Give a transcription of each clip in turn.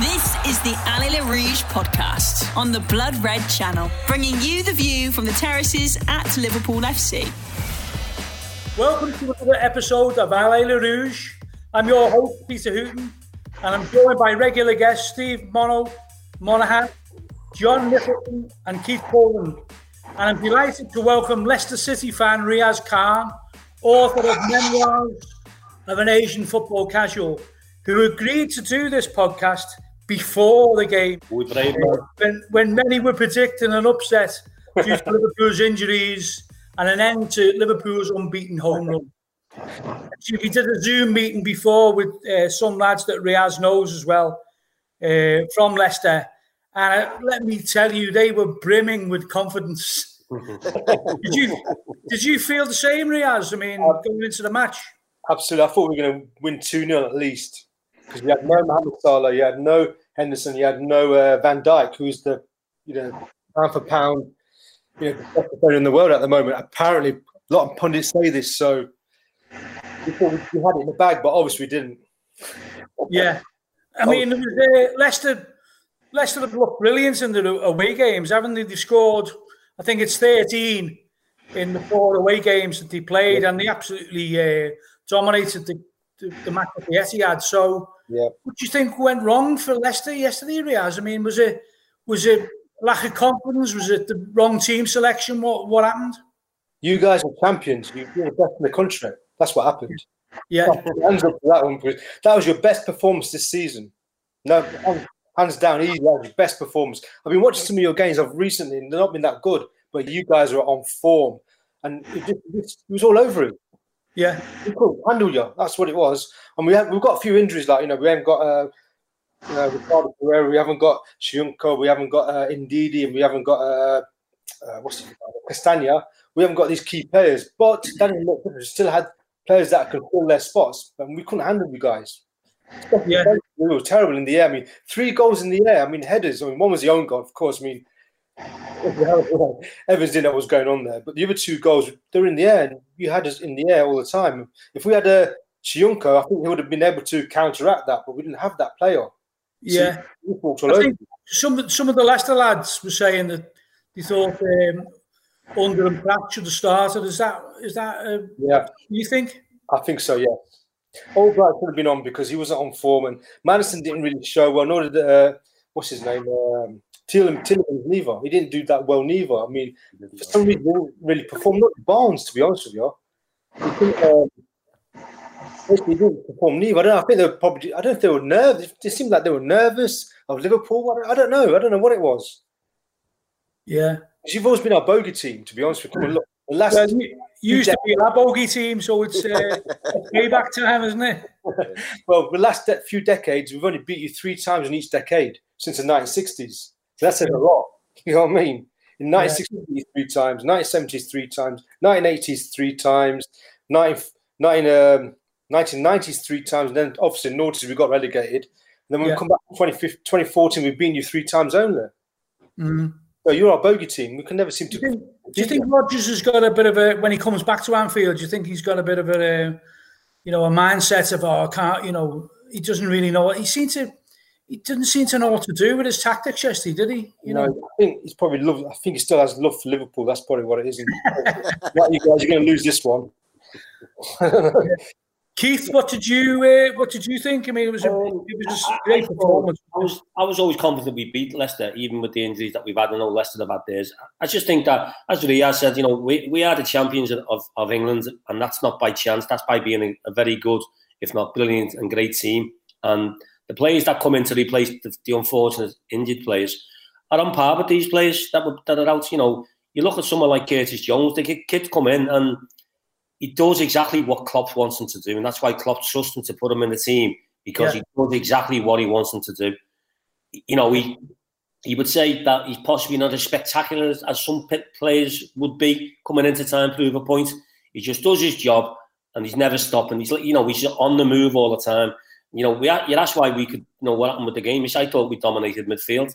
This is the Allez les Rouges podcast on the Blood Red channel, bringing you the view from the terraces at Liverpool FC. Welcome to another episode of Allez les Rouges. I'm your host, Peter Hooton, and I'm joined by regular guests Steve Mono, Monaghan, John Nicholson, and Keith Poland. And I'm delighted to welcome Leicester City fan Riaz Khan, author of Memoirs of an Asian Football Casual, who agreed to do this podcast before the game. When, when many were predicting an upset due to Liverpool's injuries and an end to Liverpool's unbeaten home run. Actually, we did a Zoom meeting before with uh, some lads that Riaz knows as well uh, from Leicester. And uh, let me tell you, they were brimming with confidence. did you did you feel the same, Riaz? I mean, going into the match? Absolutely. I thought we were going to win 2 0 at least because we had no Mohamed Salah, you had no Henderson, you had no uh, Van Dijk, who's the you know pound for pound you know best player in the world at the moment. Apparently, a lot of pundits say this, so we thought we had it in the bag, but obviously we didn't. Yeah, I mean, it was, uh, Leicester. Leicester have looked brilliant in the away games, haven't they? They scored, I think it's 13 in the four away games that they played, and they absolutely uh, dominated the, the, the match at the Etihad. So, Yeah. what do you think went wrong for Leicester yesterday, Riaz? I mean, was it was it lack of confidence? Was it the wrong team selection? What what happened? You guys are champions. You- You're the best in the country. That's what happened. Yeah, hands up to that one that was your best performance this season. No, hands- down, easy. That best performance. I've been watching some of your games of recently, and they've not been that good. But you guys are on form, and it, just, it just- it was all over it. Yeah, We couldn't handle you. That's what it was. And we have we've got a few injuries, like you know, we haven't got uh, you know, Ricardo Pereira, we haven't got Söyüncü, we haven't got uh, Ndidi, and we haven't got uh, uh, what's it called? Castagna. We haven't got these key players, but that didn't look good. We still had players that could fill their spots, and we couldn't handle you guys. yeah. We were terrible in the air. I mean, three goals in the air. I mean, headers. I mean, one was the own goal, of course. I mean, Evans didn't know what was going on there. But the other two goals they're in the air, you had us in the air all the time. If we had a Söyüncü, I think he would have been able to counteract that, but we didn't have that player. Yeah, We walked all I over. think some of- some of the Leicester lads were saying that they thought um, Under and Praet should have started. Is that is that uh, Yeah, you think? I think so. Yeah. Albright should have been on because he wasn't on form, and Maddison didn't really show well. Nor did uh, what's his name, um, Tielemans neither. He didn't do that well neither. I mean, for some reason, he didn't really perform. Not Barnes, to be honest with you. He didn't, um, he didn't perform neither. I don't know. I think they were probably. I don't know if they were nervous. It seemed like they were nervous of Liverpool. I don't, I don't know. I don't know what it was. Yeah, You've always been our bogey team, to be honest with you. Look, the last Well, you you used to be our bogey team, so it's uh, payback time, isn't it? Well, the last de- few decades, we've only beat you three times in each decade since the 1960s. So that says a lot. You know what I mean? In 1960s, three times, 1970s, three times, 1980s, three times, 19, 19, um, 1990s, three times, and then obviously noughties, we got relegated. And then when Yeah. we come back 2015 2014, we've beaten you three times only. Mm. So you're our bogey team. We can never seem Do to. you think, do you think Rodgers has got a bit of a when he comes back to Anfield? Do you think he's got a bit of a you know a mindset of oh, I can't you know he doesn't really know what he seems to he didn't seem to know what to do with his tactics yesterday, did he? You You know, I think he's probably love. I think he still has love for Liverpool. That's probably what it is. right, you guys, you're going to lose this one. Keith, what did you uh, what did you think? I mean, it was a, Um, it was a great I performance. I was I was always confident we beat Leicester, even with the injuries that we've had. I know Leicester have had theirs. I just think that, as Riaz said, you know, we, we are the champions of, of England, and that's not by chance. That's by being a, a very good, if not brilliant, and great team. And the players that come in to replace the, the unfortunate injured players are on par with these players that were, that are out. You know, you look at someone like Curtis Jones. The kid, kid come in and he does exactly what Klopp wants him to do, and that's why Klopp trusts him to put him in the team because Yeah. he does exactly what he wants him to do. You know, he he would say that he's possibly not as spectacular as, as some players would be coming into time to prove a point. He just does his job and he's never stopping. He's like, you know, he's on the move all the time. You know, we yeah, that's why we could, you know, what happened with the game is I thought we dominated midfield.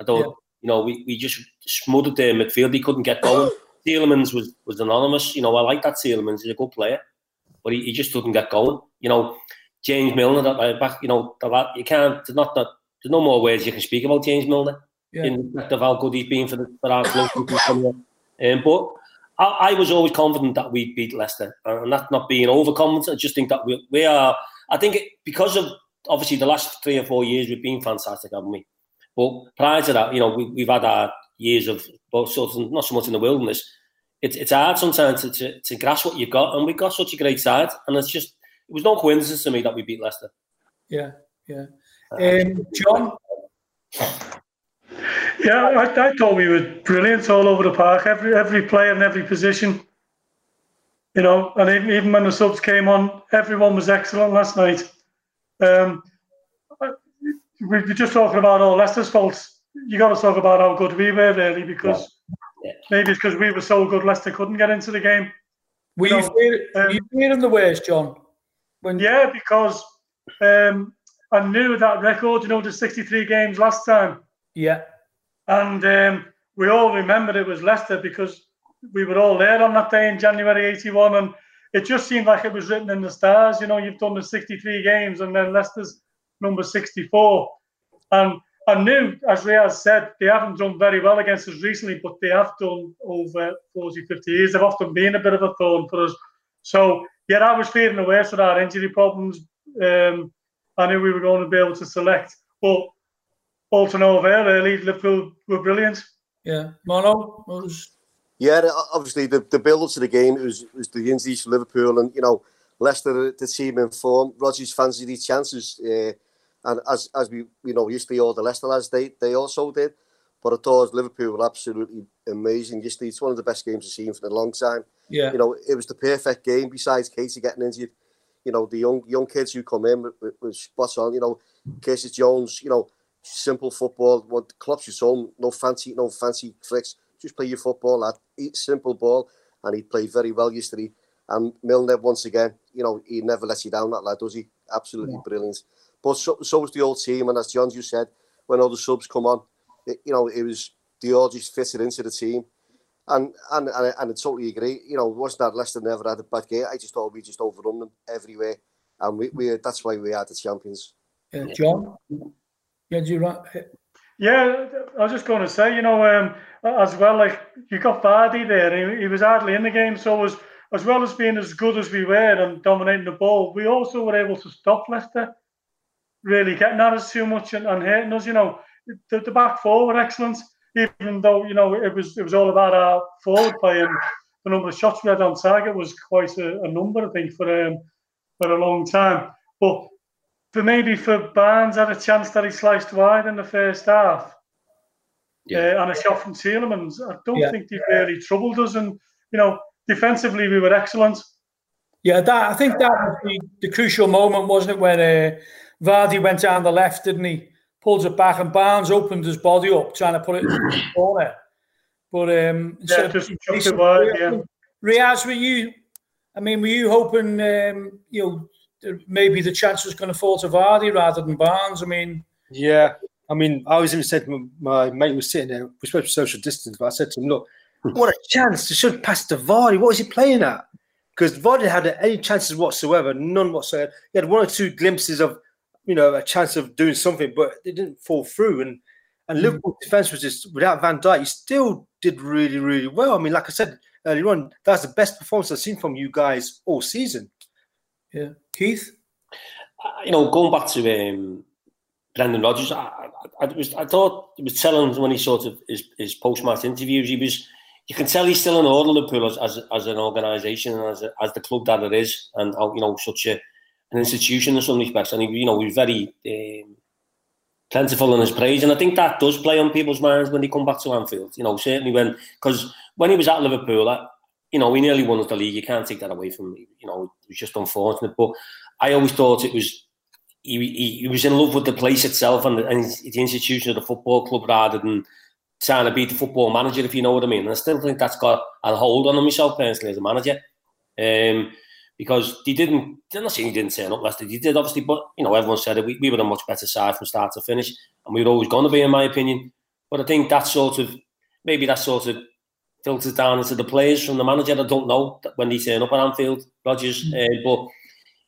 I thought, Yeah. you know, we, we just smothered their midfield. He couldn't get going. Tielemans was, was anonymous. You know, I like that Tielemans. He's a good player, but he, he just couldn't get going. You know, James Milner, that right back, you know, you can't, there's not, not, there's no more words you can speak about James Milner yeah. in respect of how good he's been for, the, for our club. um, but I, I, was always confident that we'd beat Leicester, and that's not being overconfident. I just think that we, we are. I think it, because of obviously the last three or four years we've been fantastic, haven't we? But prior to that, you know, we, have had our years of both sorts, of, not so much in the wilderness. It's it's hard sometimes to, to, to grasp what you've got, and we've got such a great side, and it's just it was no coincidence to me that we beat Leicester. Yeah, yeah. Um, John. Yeah, I, I thought we were brilliant all over the park. Every every player in every position. You know, and even, even when the subs came on, everyone was excellent last night. Um, we are just talking about all Leicester's faults. You got to talk about how good we were, really, because yeah. maybe it's because we were so good, Leicester couldn't get into the game. Were you, you, know, fearing, um, you the worst, John? When yeah, because um, I knew that record. You know, the sixty-three games last time. Yeah, and um, we all remembered it was Leicester because we were all there on that day in January '81, and it just seemed like it was written in the stars. You know, you've done the 63 games, and then Leicester's number 64. And I knew, as Riaz said, they haven't done very well against us recently, but they have done over 40, 50 years. They've often been a bit of a thorn for us. So, yeah, I was fearing the worst with our injury problems. Um, I knew we were going to be able to select. But all to Bolton over early, Liverpool were brilliant. Yeah, Mono was. Yeah, obviously the, the build to the game it was was the injuries for Liverpool and you know Leicester the team in form. Rodgers fancied these chances. Uh, and as as we you know yesterday all the Leicester lads they they also did. But I thought Liverpool were absolutely amazing yesterday. It's one of the best games I've seen for a long time. Yeah. You know, it was the perfect game besides Casey getting injured. You know, the young young kids who come in was spot on. You know, Curtis Jones, you know, simple football. What Klopp's your son, no fancy, no fancy flicks. Just play your football, lad. Eat simple ball. And he played very well yesterday. And Milner, once again, you know, he never lets you down, that lad, does he? Absolutely yeah. brilliant. But so, so was the old team, and as John you said, when all the subs come on, it, you know, it was they all just fitted into the team. And and and, and I totally agree. You know, wasn't that Leicester never had a bad game? I just thought we just overrun them everywhere, and we, we that's why we are the champions. Yeah, John. Yeah, you right? Yeah, I was just going to say, you know, um, as well, like you got Vardy there, he, he was hardly in the game, so was as well as being as good as we were and dominating the ball, we also were able to stop Leicester really getting at us too much and, and hurting us. You know, the, the back four were excellent, even though you know it was it was all about our forward play and the number of shots we had on target was quite a, a number, I think, for um, for a long time. But for maybe for Barnes had a chance that he sliced wide in the first half. Yeah. Uh, and a shot from Tielemans. I don't yeah. think he really troubled us. And, you know, defensively, we were excellent. Yeah, that I think that was the, the crucial moment, wasn't it, when uh, Vardy went down the left, didn't he? Pulls it back, and Barnes opened his body up, trying to put it in the corner. But um, yeah, just chucked it wide, yeah. Riaz, were you? I mean, were you hoping, um, you know, maybe the chance was going to fall to Vardy rather than Barnes? I mean, yeah. I mean, I was even said my mate was sitting there. We're supposed to social distance, but I said to him, "Look, what a chance! to should pass to Vardy. What was he playing at? Because Vardy had any chances whatsoever, none whatsoever. He had one or two glimpses of, you know, a chance of doing something, but it didn't fall through. And and mm. Liverpool's defense was just without Van Dijk. He still did really, really well. I mean, like I said earlier on, that's the best performance I've seen from you guys all season. Yeah, Keith. Uh, you know, going back to um, Brendan Rodgers, I, I, I, was, I thought it was telling when he sort of his, his post match interviews, he was you can tell he's still in order Liverpool as, as, as an organisation and as, as the club that it is, and you know such a an institution in some respects. And he, you know, he's very um, plentiful in his praise, and I think that does play on people's minds when they come back to Anfield. You know, certainly when because when he was at Liverpool, you know, we nearly won the league. You can't take that away from me. You know, it was just unfortunate, but I always thought it was. He, he, he was in love with the place itself and the, and the institution of the football club rather than trying to beat the football manager, if you know what I mean. And I still think that's got a hold on myself personally as a manager. Um, because he didn't, I'm not saying he didn't turn up last he did obviously, but you know, everyone said it. We, we were a much better side from start to finish, and we were always going to be, in my opinion. But I think that sort of, maybe that sort of filters down into the players from the manager. I don't know when they turn up at Anfield, Rodgers, mm-hmm. uh, but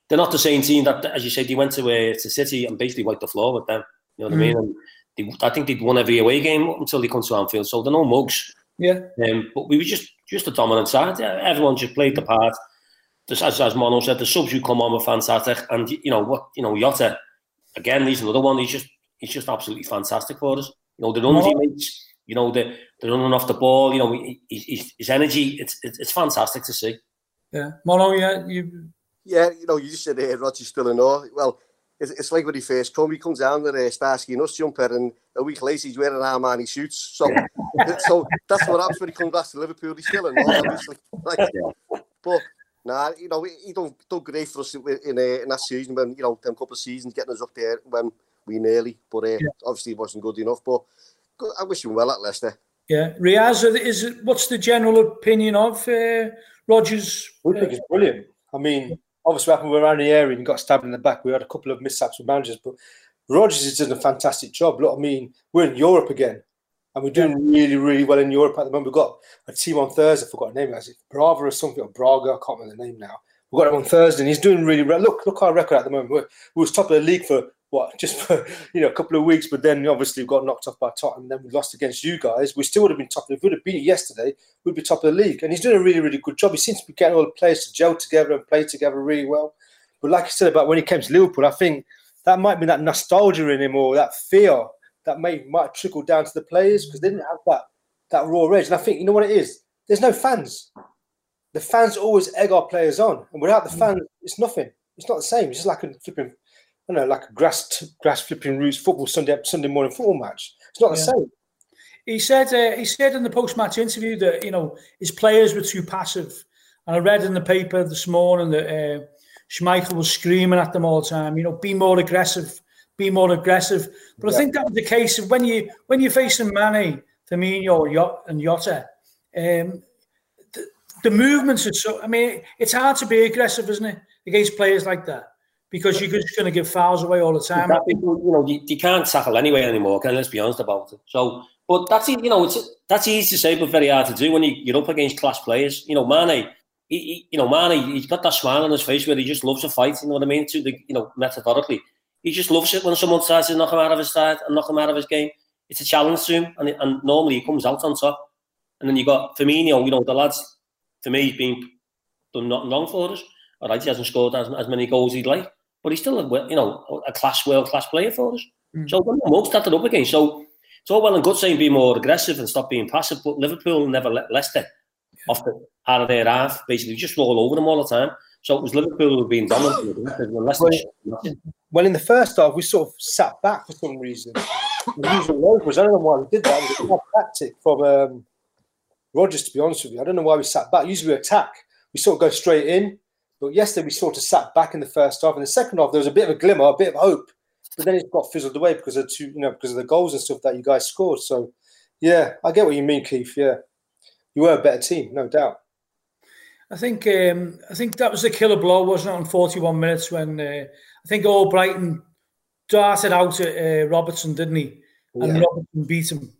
they're not the same team that, as you said, they went to uh, to City and basically wiped the floor with them. You know what mm. I mean? And they, I think they'd won every away game until they come to Anfield, so they're no mugs. Yeah. Um, but we were just just a dominant side. Everyone just played the part. Just as, as Mono said, the subs who come on were fantastic, and you know what? You know Jota, again, he's another one. He's just he's just absolutely fantastic for us. You know the runs he makes. You know the the running off the ball. You know his, his energy. It's, it's it's fantastic to see. Yeah, Mono. Yeah, you. Yeah, you know, you just said, "Hey, Roger's still in awe." Well, it's, it's like when he first come, he comes down with a Starsky and Us jumper, and a week later he's wearing Armani suits. So, so that's what happens when he comes back to Liverpool. He's still in awe, obviously. Like, but nah, you know, he done, done great for us in, in, uh, in that season when you know them couple of seasons getting us up there when we nearly, but uh, yeah. obviously it wasn't good enough. But I wish him well at Leicester. Yeah, Riaz, is it, what's the general opinion of uh, Rodgers? I think it's brilliant. I mean, obviously, happened around the area and got stabbed in the back. We had a couple of mishaps with managers, but Rodgers is doing a fantastic job. Look, I mean, we're in Europe again, and we're doing really, really well in Europe at the moment. We've got a team on Thursday. I forgot the name. Is it Brava or something or Braga? I can't remember the name now. We've got him on Thursday, and he's doing really well. Look, look our record at the moment. We're, we was top of the league for what just for you know a couple of weeks, but then obviously we got knocked off by Tottenham. And then we lost against you guys. We still would have been top. If we would have it yesterday, we'd be top of the league. And he's doing a really, really good job. He seems to be getting all the players to gel together and play together really well. But like I said about when he came to Liverpool, I think that might be that nostalgia in him or that fear that may might trickle down to the players because they didn't have that that raw edge. And I think you know what it is. There's no fans. The fans always egg our players on, and without the mm. fans, it's nothing. It's not the same. It's just like a flipping, Don't know, like a grass grass flipping roots football Sunday Sunday morning football match. It's not the yeah. same. He said uh, he said in the post match interview that you know his players were too passive, and I read in the paper this morning that. Uh, Schmeichel was screaming at them all the time, you know, be more aggressive, be more aggressive. But yeah. I think that was the case of when you when you're facing Mane, Firmino, and Jota, um, the, the movements are so. I mean, it's hard to be aggressive, isn't it, against players like that? Because you're just going to give fouls away all the time. That, you know, you, you, can't tackle anyway anymore. Can let's be honest about it. So, but that's you know, it's that's easy to say, but very hard to do when you, you're up against class players. You know, Mane he, he, you know, man, he, has got that smile on his face where he just loves to fight. You know what I mean? To the, you know, metaphorically, he just loves it when someone tries to knock him out of his side and knock him out of his game. It's a challenge to him, and, and normally he comes out on top. And then you got Firmino. You know, the lads, for me, he's been done nothing wrong for us. All right, he hasn't scored as, as many goals as he'd like, but he's still, a, you know, a class world class player for us. Mm. So the most started up again. So it's all well and good saying be more aggressive and stop being passive, but Liverpool never let Leicester off the out of their half, basically just roll over them all the time. So it was Liverpool who were being dominant. well, in the first half, we sort of sat back for some reason. Was I don't know why we did that. It was a tactic from um, Rodgers, to be honest with you. I don't know why we sat back. Usually we attack. We sort of go straight in. But yesterday we sort of sat back in the first half. In the second half, there was a bit of a glimmer, a bit of hope. But then it got fizzled away because of two, you know, because of the goals and stuff that you guys scored. So yeah, I get what you mean, Keith. Yeah you were a better team, no doubt. I think um, I think that was the killer blow, wasn't it? On 41 minutes when uh, I think Albrighton darted out at uh, Robertson, didn't he? And yeah. Robertson beat him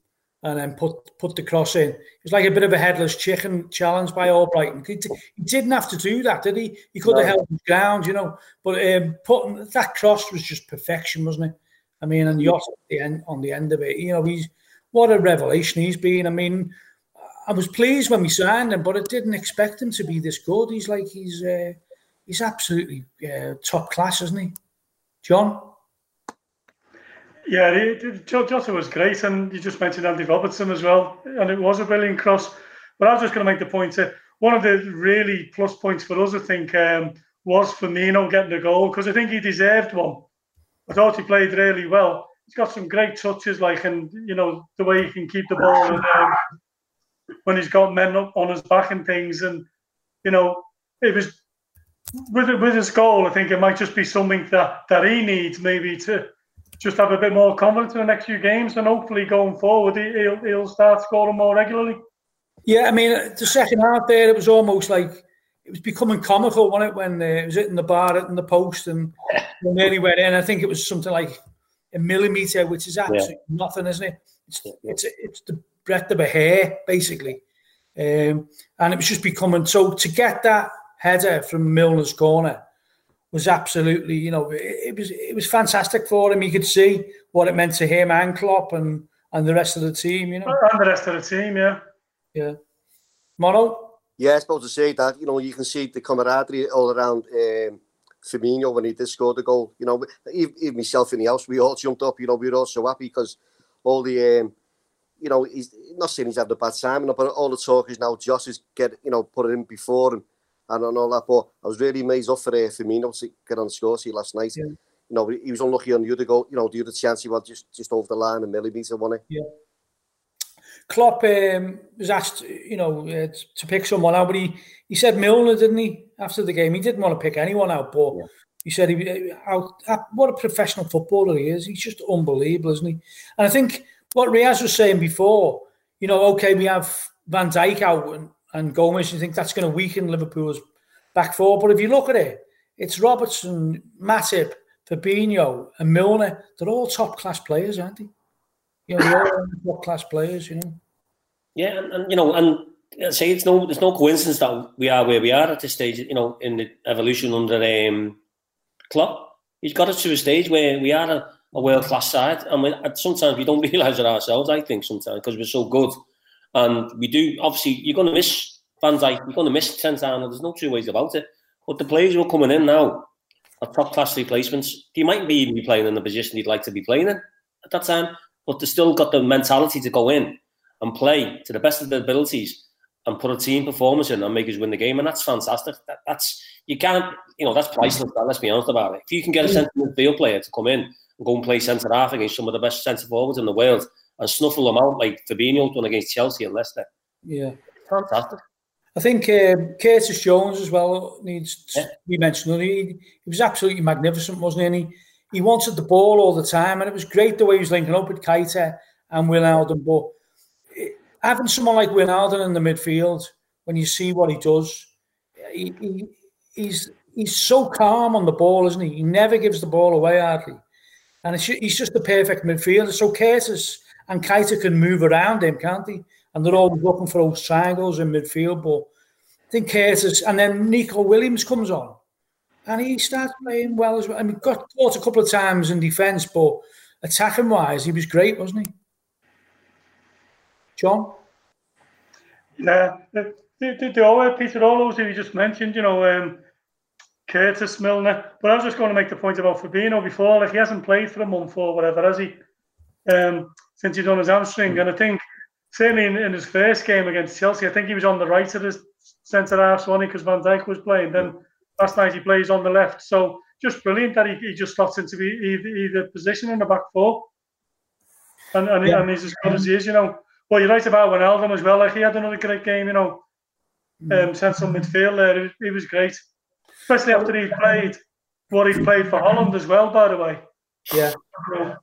and then put put the cross in. It was like a bit of a headless chicken challenge by Albrighton. He, he didn't have to do that, did he? He could no. have held his ground, you know. But um, putting that cross was just perfection, wasn't it? I mean, and Yot the end on the end of it, you know, he's what a revelation he's been. I mean, I was pleased when we signed him, but I didn't expect him to be this good. He's like he's uh, he's absolutely uh, top class, isn't he, John? Yeah, Jota was great, and you just mentioned Andy Robertson as well, and it was a brilliant cross. But I was just going to make the point that one of the really plus points for us, I think, um, was Firmino getting the goal because I think he deserved one. I thought he played really well. He's got some great touches, like, and you know the way he can keep the ball and um, when he's got men up on his back and things. And you know, it was with with his goal. I think it might just be something that that he needs maybe to just have a bit more confidence in the next few games, and hopefully going forward he'll he'll start scoring more regularly. Yeah, I mean the second half there, it was almost like it was becoming comical, wasn't it? When uh, it was hitting the bar, hitting the post, and when nearly went in. I think it was something like a millimeter, which is absolutely yeah. nothing, isn't it? It's, it's, it's the breadth of a hair, basically. Um, and it was just becoming so to get that header from Milner's corner was absolutely, you know, it, it, was it was fantastic for him. He could see what it meant to him and Klopp and and the rest of the team, you know. And the rest of the team, yeah. Yeah. Mono? Yeah, I suppose to say that. You know, you can see the camaraderie all around um, Firmino when he did score the goal. You know, even, even myself in the house, we all jumped up. You know, we were all so happy because all the, um, you know, he's not saying he's had a bad time, but all the talk is now Josh is get, you know, put it in before him and, and all that. But I was really amazed up for uh, Firmino to get on the score sheet last night. Yeah. You know, he was unlucky on the other goal. You know, the other chance he was just just over the line a millimetre, wasn't he? Yeah. Klopp um, was asked, you know, uh, to pick someone out, but he, he said Milner, didn't he, after the game? He didn't want to pick anyone out, but yeah. he said, he, how, what a professional footballer he is. He's just unbelievable, isn't he? And I think what Riaz was saying before, you know, okay, we have Van Dijk out and, and Gomez, you think that's going to weaken Liverpool's back four. But if you look at it, it's Robertson, Matip, Fabinho, and Milner. They're all top class players, aren't they? You know, they're all top class players, you know. Yeah, and, and you know, and say it's no, there's no coincidence that we are where we are at this stage. You know, in the evolution under um, Klopp, he's got us to a stage where we are a, a world class side, and we, sometimes we don't realise it ourselves. I think sometimes because we're so good, and we do. Obviously, you're going to miss Van Dijk, you're going to miss Santana. There's no two ways about it. But the players who are coming in now are top class replacements. He might be even be playing in the position he'd like to be playing in at that time but they've still got the mentality to go in and play to the best of their abilities and put a team performance in and make us win the game. And that's fantastic. That, that's you can't, you know, that's priceless. Let's be honest about it. If you can get a centre midfield player to come in and go and play centre half against some of the best centre forwards in the world and snuffle them out like Fabinho done against Chelsea and Leicester, yeah, fantastic. I think um, Curtis Jones as well needs to yeah. be mentioned. He, he was absolutely magnificent, wasn't he? And he, he wanted the ball all the time, and it was great the way he was linking up with Keita and Wijnaldum. But having someone like Wijnaldum in the midfield, when you see what he does, he, he, he's he's so calm on the ball, isn't he? He never gives the ball away hardly, and he's just the perfect midfielder. So Curtis and Keita can move around him, can't he? And they're always looking for those triangles in midfield. But I think Curtis and then Neco Williams comes on and he starts playing well as well. I mean, got caught a couple of times in defence, but attacking wise, he was great, wasn't he? John? Yeah, the, the, the all Peter, all those you just mentioned, you know, um, Curtis Milner. But I was just going to make the point about Fabinho before. Like he hasn't played for a month or whatever, has he? Um, since he's done his hamstring, and I think certainly in, in, his first game against Chelsea, I think he was on the right of his centre half, so because Van Dijk was playing. Then last night he plays on the left. So just brilliant that he, he just slots into either, either position in the back four. And, and, yeah. and he's as good as he is, you know. Well, you're right about Wijnaldum as well. Like he had another great game, you know. Mm. Um, central midfield there, he was great, especially after he played what he played for Holland as well. By the way, yeah. the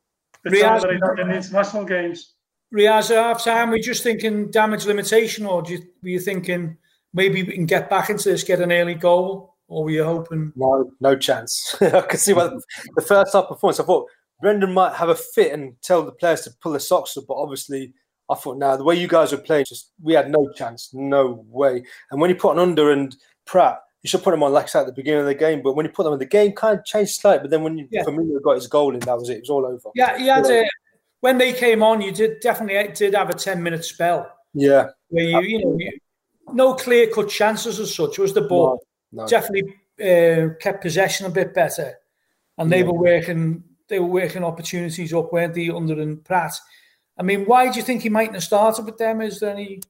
Riaz, that he had in the international games. Riaz, at half time, were you just thinking damage limitation, or you, were you thinking maybe we can get back into this, get an early goal? or were you hoping? No, no chance. I could see what the first half performance. I thought Brendan might have a fit and tell the players to pull their socks up, but obviously, I thought now the way you guys were playing, just we had no chance, no way. And when you put an under and Praet, you should put him on like at the beginning of the game. But when you put them in, the game kind of changed slightly. But then when you, yeah. Firmino got his goal in, that was it. It was all over. Yeah, he had a, when they came on, you did definitely did have a ten minute spell. Yeah, where you you know you, no clear cut chances as such. Was the ball no, no. definitely uh, kept possession a bit better, and they yeah. were working they were working opportunities up, weren't they, under and Praet? I mean, why do you think he mightn't have started with them? Is there any?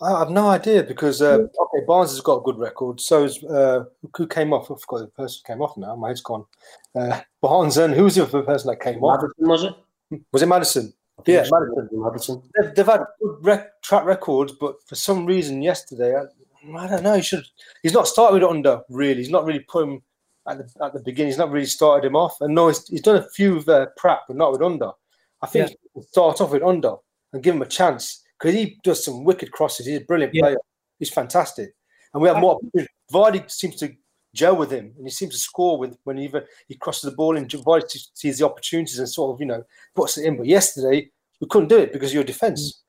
I have no idea because uh, okay, Barnes has got a good record. So is uh, who came off? I forgot the person came off now. My head's gone. Uh, Barnes and who's the other person that came off? Maddison, was it? Was it Maddison? Yeah, Maddison. Maddison. They've, they've had good rec- track records, but for some reason yesterday, I don't know. He should. He's not started with under really. He's not really put him at the at the beginning. He's not really started him off. And no, he's, he's done a few with uh, Praet, but not with under. I think yeah. start off with under and give him a chance because he does some wicked crosses. He's a brilliant yeah. player. He's fantastic, and we have more. Vardy seems to gel with him, and he seems to score with when even he crosses the ball and Vardy sees the opportunities and sort of you know puts it in. But yesterday we couldn't do it because of your defence.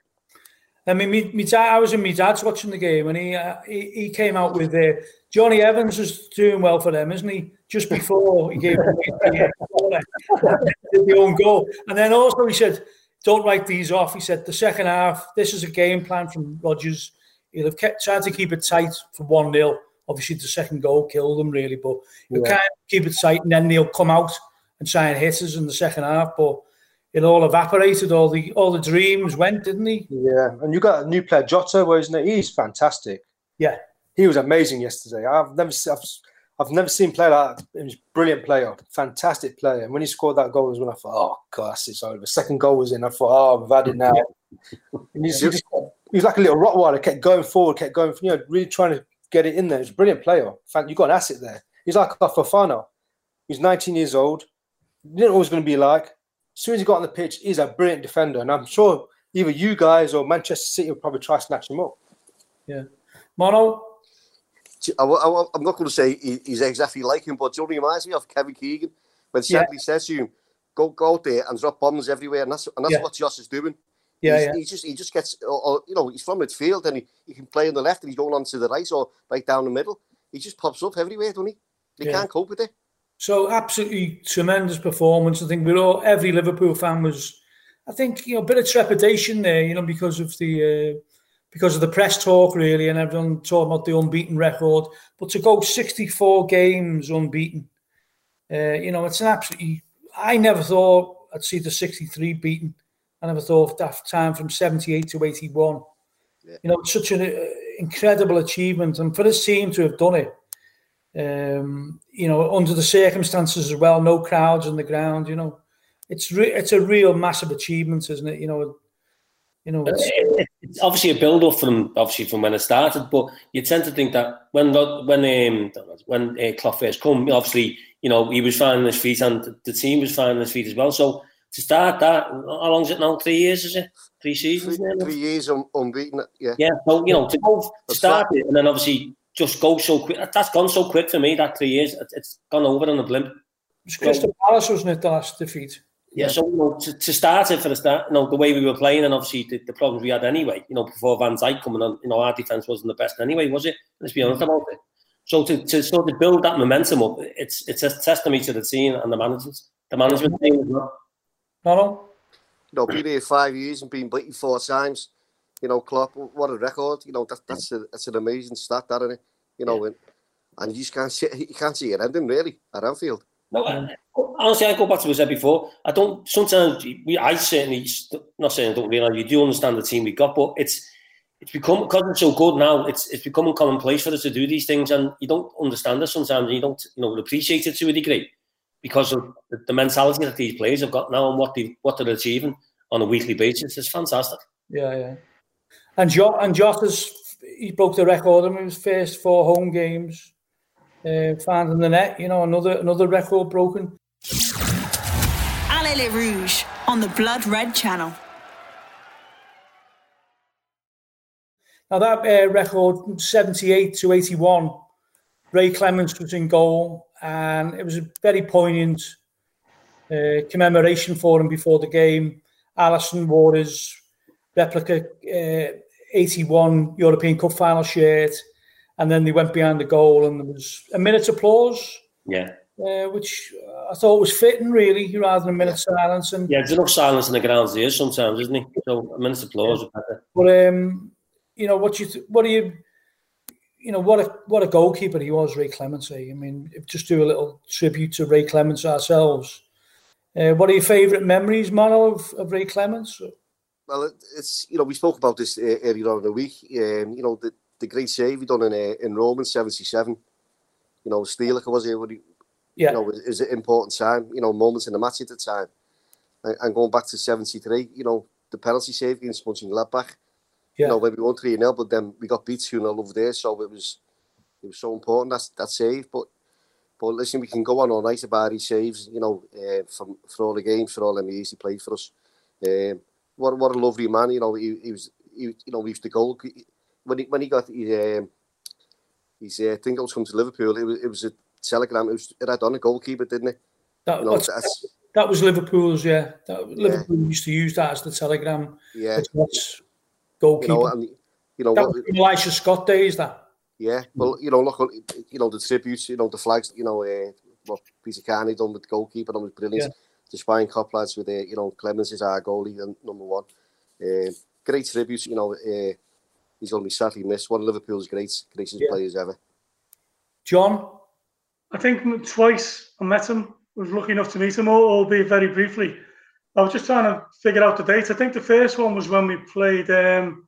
I mean, me, me dad, I was in my dad's watching the game, and he uh, he, he came out with uh, Jonny Evans is doing well for them, isn't he? Just before he gave the, the own goal, and then also he said, "Don't write these off." He said, "The second half, this is a game plan from Rodgers. He'll have kept tried to keep it tight for one 0 Obviously, the second goal killed them really, but he'll yeah. of keep it tight, and then they'll come out and try and hit us in the second half, but." it all evaporated. All the all the dreams went, didn't he? Yeah, and you got a new player, Jota, wasn't it? He's fantastic. Yeah, he was amazing yesterday. I've never I've, I've never seen play like that. He was brilliant player, fantastic player. And when he scored that goal was when I thought, oh gosh, it's over. Second goal was in. I thought, oh, I've had it now. and he's, he, was like a little Rottweiler, kept going forward, kept going, you know, really trying to get it in there. He's a brilliant player. You've got an asset there. He's like a Fofana. He's 19 years old. didn't know what was going to be like as soon as he got on the pitch, he's a brilliant defender, and I'm sure either you guys or Manchester City will probably try to snatch him up. Yeah, Mono. I, am not going to say he's exactly like him, but Johnny reminds me of Kevin Keegan when yeah. Shankly says to him, "Go, go out there and drop bombs everywhere," and that's and that's yeah. what Josh is doing. Yeah, yeah. He just he just gets, or, or, you know, he's from midfield and he, he can play on the left and he's going on to the right or right down the middle. He just pops up everywhere, doesn't he? He yeah. can't cope with it. So absolutely tremendous performance. I think we're all every Liverpool fan was, I think you know, a bit of trepidation there, you know, because of the uh, because of the press talk really, and everyone talking about the unbeaten record. But to go 64 games unbeaten, uh, you know, it's an absolutely. I never thought I'd see the 63 beaten. I never thought that time from 78 to 81. Yeah. You know, it's such an uh, incredible achievement, and for this team to have done it um, you know, under the circumstances as well, no crowds on the ground. You know, it's re- it's a real massive achievement, isn't it? You know, you know, it's, it's obviously a build up from obviously from when it started, but you tend to think that when when um, when uh, Klopp first come, obviously you know he was finding his feet and the team was finding his feet as well. So to start that, how long is it now? Three years, is it? Three seasons? Three, three years un- unbeaten. Yeah. Yeah. So you know to go to start it and then obviously just go so quick. That's gone so quick for me. That three years, it's gone over in a blimp. It's Crystal Palace wasn't it the last defeat? Yeah, so you know, to, to start it for the start, you know, the way we were playing, and obviously the, the problems we had anyway. You know, before Van Dijk coming on, you know, our defense wasn't the best anyway, was it? Let's be honest about it. So to, to sort of build that momentum up, it's it's a testimony to the team and the management, the management team as well. No, no. You know, been here five years and been beaten four times. You know, Klopp, what a record. You know, that, that's a, that's an amazing stat, that, isn't it? you know, yeah. and, and you just can't see you can't see it ending really at Anfield. No, um, I, honestly, I go back to what I said before. I don't. Sometimes we, I certainly not saying I don't realise you do understand the team we got, but it's it's become because it's so good now. It's it's becoming commonplace for us to do these things, and you don't understand it sometimes. And you don't you know appreciate it to a degree because of the, the mentality that these players have got now and what they what they're achieving on a weekly basis. It's fantastic. Yeah, yeah. And jo- and Jota's he broke the record in his first four home games. Uh, finding the net, you know, another another record broken. Allez les Rouges on the Blood Red Channel. Now that uh, record, 78 to 81, Ray Clemence was in goal, and it was a very poignant uh, commemoration for him before the game. Alisson wore his replica uh, 81 European Cup final shirt, and then they went behind the goal, and there was a minute's applause. Yeah. Uh, which I thought was fitting, really, rather than a minute's silence. And yeah, there's enough silence in the grounds here sometimes, isn't it? So a minute's applause yeah. But um, you know what you th- what do you you know what a what a goalkeeper he was, Ray Clemence. I mean, just do a little tribute to Ray Clemence ourselves. Uh, what are your favourite memories, Mono, of, of Ray Clemence? Well, it's you know we spoke about this uh, earlier on in the week. Um, you know the, the great save he done in uh, in Rome in '77. You know, Stielike was here. He, yeah. You know, it was an important time. You know, moments in the match at the time. And, and going back to '73, you know, the penalty save against Mönchengladbach. Yeah. You know, when we won three 0 but then we got beat two 0 over there. So it was it was so important that that save. But but listen, we can go on all night about his saves. You know, uh, from for all the games, for all the years he played for us. Um, what what a lovely man. You know, he, he was he, you know he used to go when he when he got his um, his uh, thing was come to Liverpool. It was it was a telegram. It was it had on a goalkeeper, didn't it? That, you know, that's, that was Liverpool's. Yeah, that, Liverpool yeah. used to use that as the telegram. Yeah. goalkeeper. You know, and you know, that what- Elisha Scott days. That yeah. Well, you know, look, you know, the tributes, you know, the flags, you know, uh, what Peter Carney done with the goalkeeper, that was brilliant. The Spion Kop lads with, uh, you know, Clemence is our goalie, and number one. Uh, great tributes, you know. Uh, he's going to be sadly missed. One of Liverpool's great, greatest Yeah. players ever. John. I think twice I met him. Was lucky enough to meet him, al- albeit very briefly. I was just trying to figure out the dates. I think the first one was when we played um,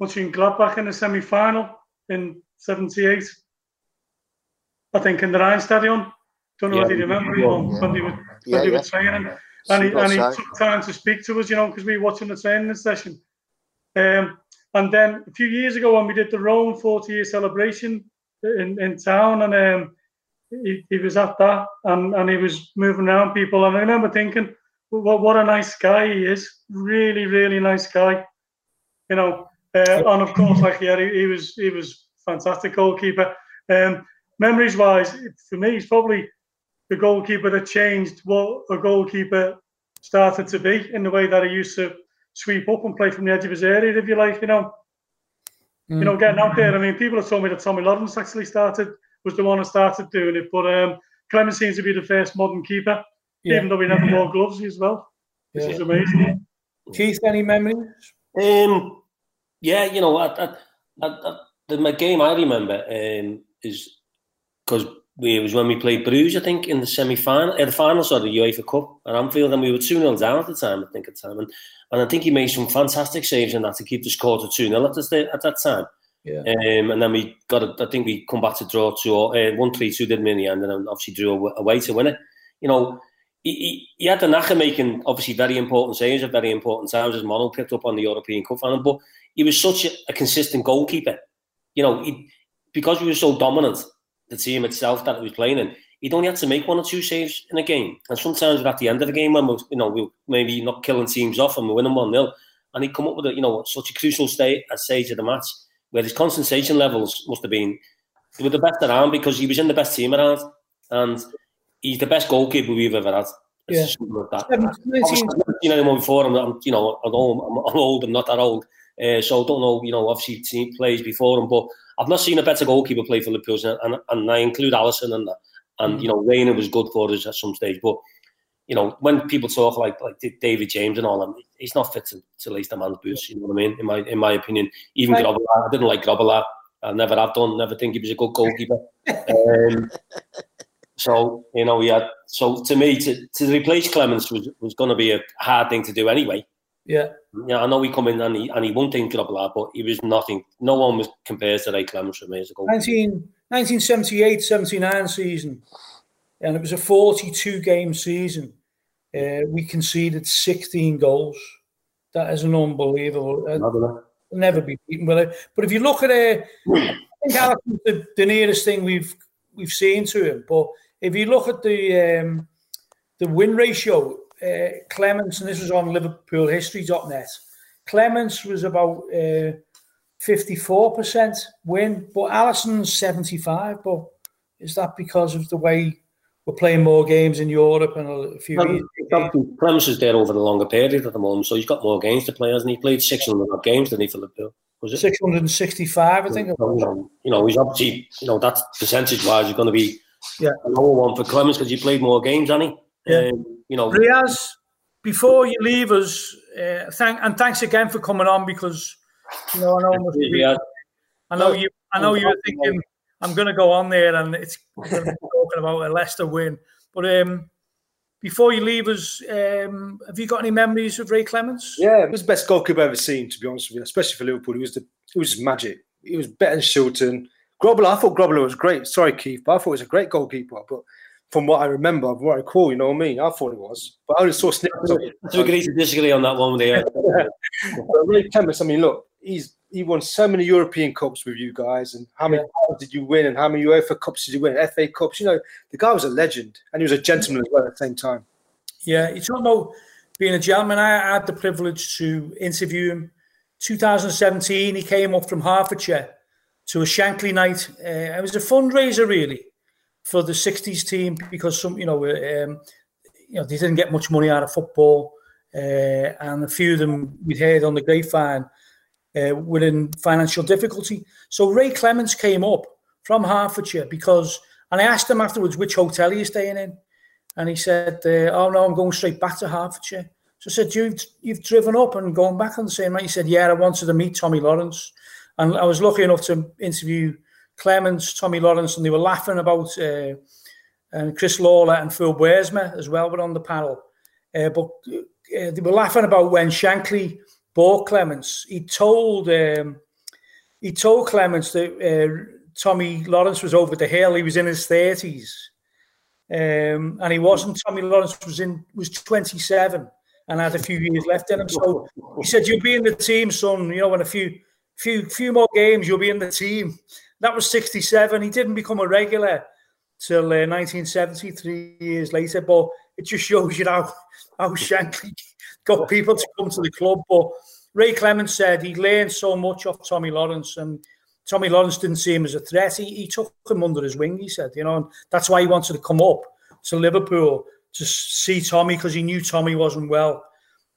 in Gladbach in the semi-final in '78. I think in the Rheinstadion. Don't know Yeah. whether you remember you know, Yeah. when they were Yeah, when they yeah. were training, and he, and he took time to speak to us, you know, because we were watching the training session. Um, and then a few years ago, when we did the Rome 40 year celebration in, in town, and um, he, he was at that and, and he was moving around people. And I remember thinking, what, what a nice guy he is. Really, really nice guy. You know, uh, and of course, like, yeah, he, he was he was fantastic goalkeeper. Um, memories wise, for me, he's probably the goalkeeper that changed what a goalkeeper started to be in the way that he used to sweep up and play from the edge of his area, if you like, you know. You know, getting out there. I mean, people have told me that Tommy Lawrence actually started, was the one that started doing it. But um, Clemence seems to be the first modern keeper, Yeah. even though he never wore gloves as well, This Yeah. is amazing. Keith, any memories? Um, yeah, you know, I, I, I, I, the my game I remember um, is because we it was when we played Bruges, I think, in the semi final, uh, the finals of the UEFA Cup at Anfield, and we were 2 0 down at the time, I think, at the time. And, and I think he made some fantastic saves in that to keep the score to 2 0 at, the- at that time. Yeah. Um, and then we got, a, I think we come back to draw 2 uh, 1 3 2, didn't we, in the end, and then obviously drew away to win it. You know, he, he, he had the knack of making obviously very important saves at very important times, as Mono picked up on the European Cup final, but he was such a, a consistent goalkeeper. You know, he, because he was so dominant, the team itself that he was playing in, he'd only had to make one or two saves in a game. And sometimes at the end of the game, when we, you know, we were maybe not killing teams off and we're winning 1 0, and he'd come up with a, you know, such a crucial state, a stage of the match where his concentration levels must have been they were the best around because he was in the best team around. And he's the best goalkeeper we've ever had. Yeah. It's like that. Seven- I've seen anyone before. I'm, I'm you know, I'm, I'm old, I'm not that old, uh, so I don't know. You know, obviously, team plays before him, but I've not seen a better goalkeeper play for Liverpool, and, and, I include Alisson and. And you know, Reina was good for us at some stage, but you know, when people talk like like David James and all that, he's not fit to, to lace the man's boots. You know what I mean? In my in my opinion, even Right. Grobbelaar, I didn't like Grobbelaar. I never have done. Never think he was a good goalkeeper. um, so you know, yeah. So to me, to, to replace Clemence was, was going to be a hard thing to do anyway. Yeah. Yeah, I know he come in and he and he won't think Grobbelaar, but he was nothing. No one was compared to Ray Clemence for me as a goalkeeper. 19, 1978 79 season, and it was a 42 game season. Uh, we conceded 16 goals. That is an unbelievable. Uh, I don't know. never be beaten with it. But if you look at it, I think Alisson's the, the nearest thing we've we've seen to him. But if you look at the um, the win ratio, uh, Clements, and this was on LiverpoolHistory.net, Clements was about uh, 54% win, but Alisson's 75. But is that because of the way we're playing more games in Europe and a few Well, years? Clemence is there over the longer period at the moment, so he's got more games to play, hasn't he? He played 600 games, didn't he, for Liverpool? Was it? 665, I think. You, know, you know, he's obviously, you know, that's percentage wise, he's going to be Yeah. a lower one for Clemence because he played more games, hasn't he? Yeah. Um, you know, Riaz, before you leave us, uh, thank and thanks again for coming on because you know I know must be- I know you I know you were thinking I'm going to go on there and it's we're gonna be talking about a Leicester win. But um, before you leave us, um, have you got any memories of Ray Clements? Yeah, it was the best goalkeeper I've ever seen, to be honest with you, especially for Liverpool. He was the it was magic. He was better than Shilton. Grobbelaar, I thought Grobbelaar was great. Sorry, Keith, but I thought he was a great goalkeeper. But from what I remember, from what I recall, you know what I mean? I thought it was. But I only saw snippets of it. to agree to disagree on that one there. But Ray Clements, I mean, look, he's he won so many European Cups with you guys, and how many Cups did you win, and how many UEFA Cups did you win, FA Cups? You know, the guy was a legend, and he was a gentleman as well at the same time. Yeah, you talking about being a gentleman. I had the privilege to interview him. 2017, he came up from Hertfordshire to a Shankly night. Uh, it was a fundraiser really for the 60s team because some, you know, um, you know, they didn't get much money out of football, uh, and a few of them we'd heard on the grapevine uh, were in financial difficulty. So Ray Clements came up from Hertfordshire because, and I asked him afterwards which hotel are you staying in, and he said, uh, "Oh no, I'm going straight back to Hertfordshire." So I said, "You've you've driven up and going back on the same night?" He said, "Yeah, I wanted to meet Tommy Lawrence." And I was lucky enough to interview Clemence, Tommy Lawrence, and they were laughing about uh, and Chris Lawler and Phil Boersma as well were on the panel. Uh, but uh, they were laughing about when Shankly bought Clemence. He told um, he told Clemence that uh, Tommy Lawrence was over the hill. He was in his thirties, um, and he wasn't. Tommy Lawrence was in was twenty seven and had a few years left in him. So he said, "You'll be in the team, son. You know, in a few few few more games, you'll be in the team." That was sixty seven. He didn't become a regular till uh, 1973 years later. But it just shows you how how Shankly got people to come to the club. But Ray Clemence said he learned so much off Tommy Lawrence, and Tommy Lawrence didn't see him as a threat. He, he took him under his wing. He said, you know, and that's why he wanted to come up to Liverpool to see Tommy because he knew Tommy wasn't well,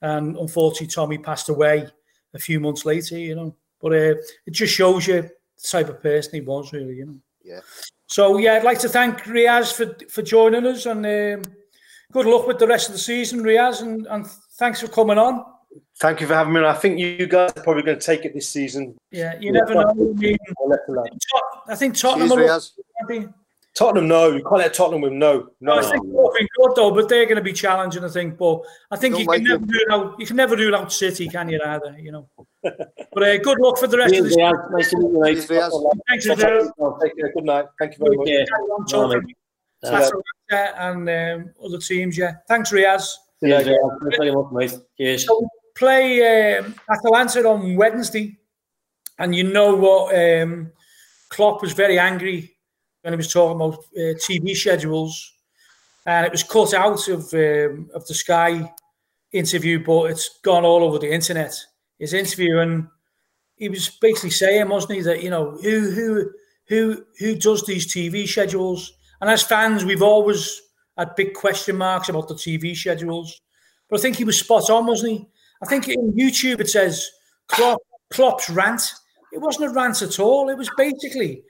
and unfortunately Tommy passed away a few months later. You know, but uh, it just shows you type of person he was, really. You know. Yeah. So yeah, I'd like to thank Riaz for for joining us, and um, good luck with the rest of the season, Riaz, and, and thanks for coming on. Thank you for having me. I think you guys are probably going to take it this season. Yeah, you never know. I, mean, I think Tottenham. Cheers, Tottenham, no. You can't let Tottenham win. No, no. I think they've been good though, but they're going to be challenging. I think, but I think you can never rule out. You can never rule out City, can you? Either, you know. but uh, good luck for the rest of the season. Nice to meet you, mate. Thanks, Riaz. Take care. Good night. Thank you very much. Yeah. And um, other teams, yeah. Thanks, Riaz. Yeah, yeah. Thanks very much, mate. Cheers. So play um, Atalanta on Wednesday, and you know what? Um, Klopp was very angry when he was talking about uh, TV schedules, and it was cut out of um, of the Sky interview, but it's gone all over the internet. His interview, and he was basically saying, wasn't he, that you know who who who who does these TV schedules? And as fans, we've always had big question marks about the TV schedules. But I think he was spot on, wasn't he? I think in YouTube it says Klopp, Klopp's rant. It wasn't a rant at all. It was basically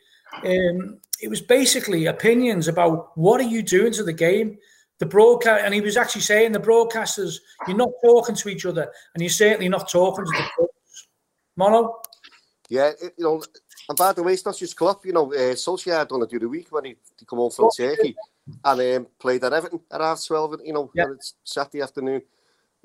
um, it was basically opinions about what are you doing to the game. The broadcast, and he was actually saying the broadcasters, you're not talking to each other, and you're certainly not talking to the clubs. Mono. Yeah, it, you know, and by the way, it's not just Klopp. You know, uh, Solskjaer done it the other week when he, he come home from oh, Turkey and um, played at Everton at half twelve. You know, yeah. it's Saturday afternoon.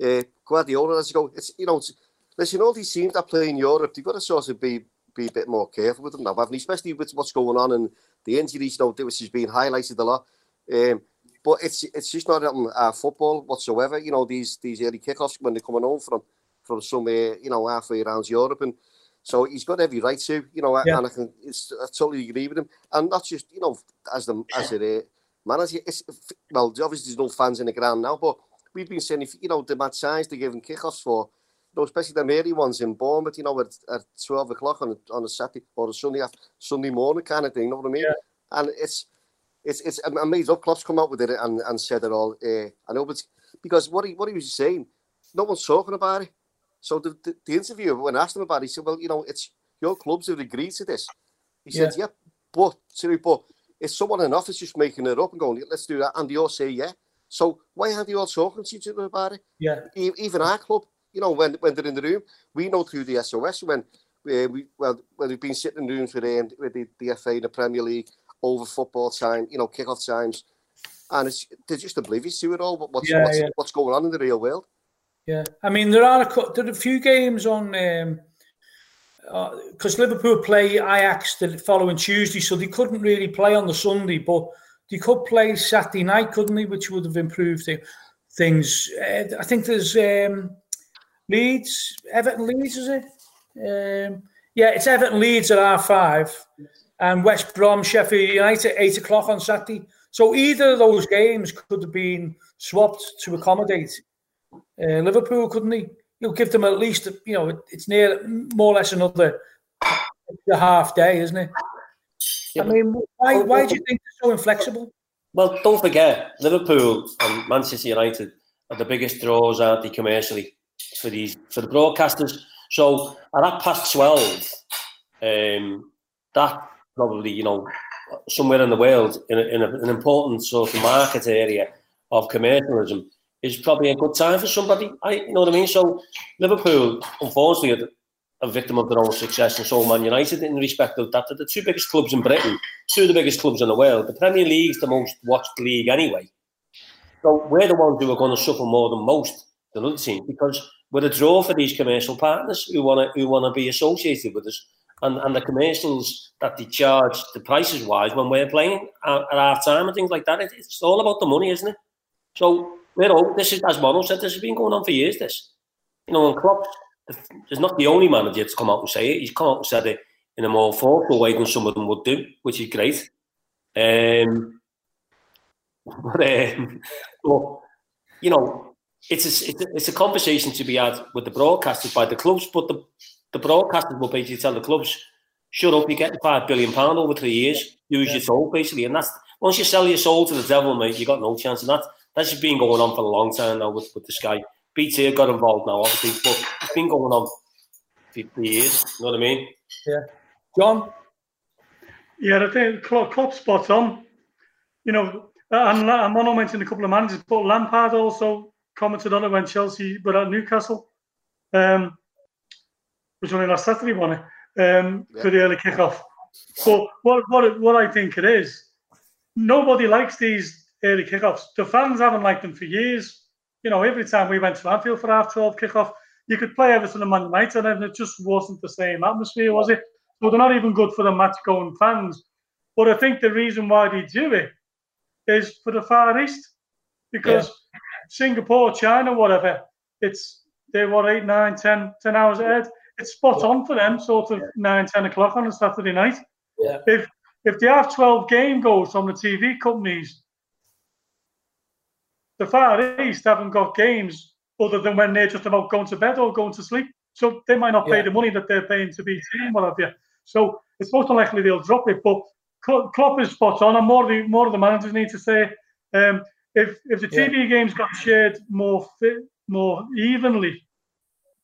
Uh, Guardiola, as you go, it's you know, it's, listen, all these teams that play in Europe, they've got to sort of be be a bit more careful with them now, haven't especially with what's going on and the injuries, you know, which is being highlighted a lot. Um, but it's it's just not um, uh, football whatsoever. You know, these these early kickoffs when they're coming home from from somewhere, you know, halfway around Europe, and so he's got every right to, you know, yeah. and I can it's, I totally agree with him, and not just you know as the as a uh, manager. It's, well, obviously there's no fans in the ground now, but we've been saying if you know the match size they're giving kickoffs for know, especially the early ones in Bournemouth, you know, at, at 12 o'clock on a, on a Saturday or a Sunday after, Sunday morning kind of thing, you know what I mean? Yeah. And it's, it's, it's amazing. Up Klopp's come out with it and, and said it all. Uh, I know, but because what he, what he was saying, no one's talking about it. So the, the, the interviewer, when I asked him about it, he said, well, you know, it's your clubs have agreed to this. He said, yeah, but, sorry, but it's someone in office just making it up and going, let's do that. And they all say, yeah. So why aren't you all talking to each other about it? Yeah. Even our club, you know, when when they're in the room, we know through the SOS when uh, we well when we've been sitting in rooms with um, with the, the FA, the Premier League, over football time, you know, kickoff times, and it's they're just oblivious to it all. But what's yeah, what's, yeah. what's going on in the real world? Yeah, I mean there are a, there are a few games on. Um, because uh, Liverpool play Ajax the following Tuesday, so they couldn't really play on the Sunday, but they could play Saturday night, couldn't they? Which would have improved things. Uh, I think there's um, Leeds, Everton Leeds, is it? Um, yeah, it's Everton Leeds at R5 and West Brom Sheffield United at 8 o'clock on Saturday. So either of those games could have been swapped to accommodate uh, Liverpool, couldn't he? You'll give them at least, you know, it's near more or less another half day, isn't it? Yeah, I mean, why, why do you think they're so inflexible? Well, don't forget, Liverpool and Manchester United are the biggest draws, aren't they, commercially? For these for the broadcasters. So at that past 12, um, that probably, you know, somewhere in the world, in, a, in a, an important sort of market area of commercialism, is probably a good time for somebody. I, you know what I mean? So Liverpool, unfortunately, are a victim of their own success, and so Man United in respect of that. They're the two biggest clubs in Britain, two of the biggest clubs in the world. The Premier League's the most watched league anyway. So we're the ones who are going to suffer more than most, the other team, because we're a draw for these commercial partners who want to who want to be associated with us, and and the commercials that they charge the prices wise when we're playing at, at half time and things like that. It, it's all about the money, isn't it? So we're all this is as Mono said. This has been going on for years. This, you know, and Klopp is not the only manager to come out and say it. He's come out and said it in a more forceful way than some of them would do, which is great. Um, but, um, but you know, it's a, it's a, conversation to be had with the broadcasters by the clubs, but the the broadcasters will basically tell the clubs, "Shut up! You're getting five billion pound over three years. Use yeah. your soul, basically." And that's once you sell your soul to the devil, mate, you got no chance. And that that's just been going on for a long time now with, with this guy. BT got involved now, obviously, but it's been going on 50 years. You know what I mean? Yeah. John? Yeah, I think Klopp spot on. You know, and, and Mono mentioned a couple of managers, but Lampard also commented on it when Chelsea were at Newcastle. Um, which only last Saturday, won it um, yeah. for the early kickoff. But what, what, what I think it is, nobody likes these early kickoffs. The fans haven't liked them for years. You know, every time we went to Anfield for half 12 kickoff, you could play Everton and Man United, and it just wasn't the same atmosphere, was it? So they're not even good for the match going fans. But I think the reason why they do it is for the Far East because yeah. Singapore, China, whatever, it's they're what eight, nine, ten, ten hours ahead. It's spot on for them, sort of nine, ten o'clock on a Saturday night. Yeah. If if the half twelve game goes from the TV companies, the Far East haven't got games other than when they're just about going to bed or going to sleep. So they might not pay the money that they're paying to be and what have you. So it's most likely they'll drop it. But Klopp is spot on, and more the more of the managers need to say um, if if the TV yeah. games got shared more fit, more evenly.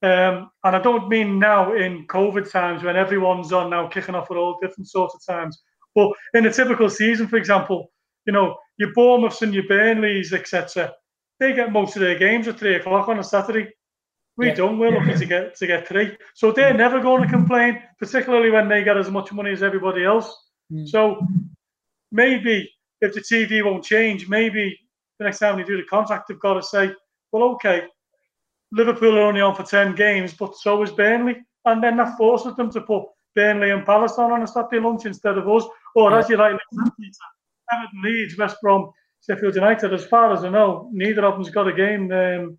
Um, and I don't mean now in COVID times when everyone's on now kicking off at all different sorts of times. But in a typical season, for example, you know, your Bournemouths and your Burnleys, etc., they get most of their games at three o'clock on a Saturday. We yeah. don't. We're lucky to get to get three. So they're never going to complain, particularly when they get as much money as everybody else. Mm. So maybe if the TV won't change, maybe the next time they do the contract, they've got to say, well, okay, Liverpool are only on for 10 games, but so is Burnley. And then that forces them to put Burnley and Palace on on a Saturday lunch instead of us. Or yeah. as you like, Everton, Leeds, West Brom, Sheffield United. As far as I know, neither of them's got a game um,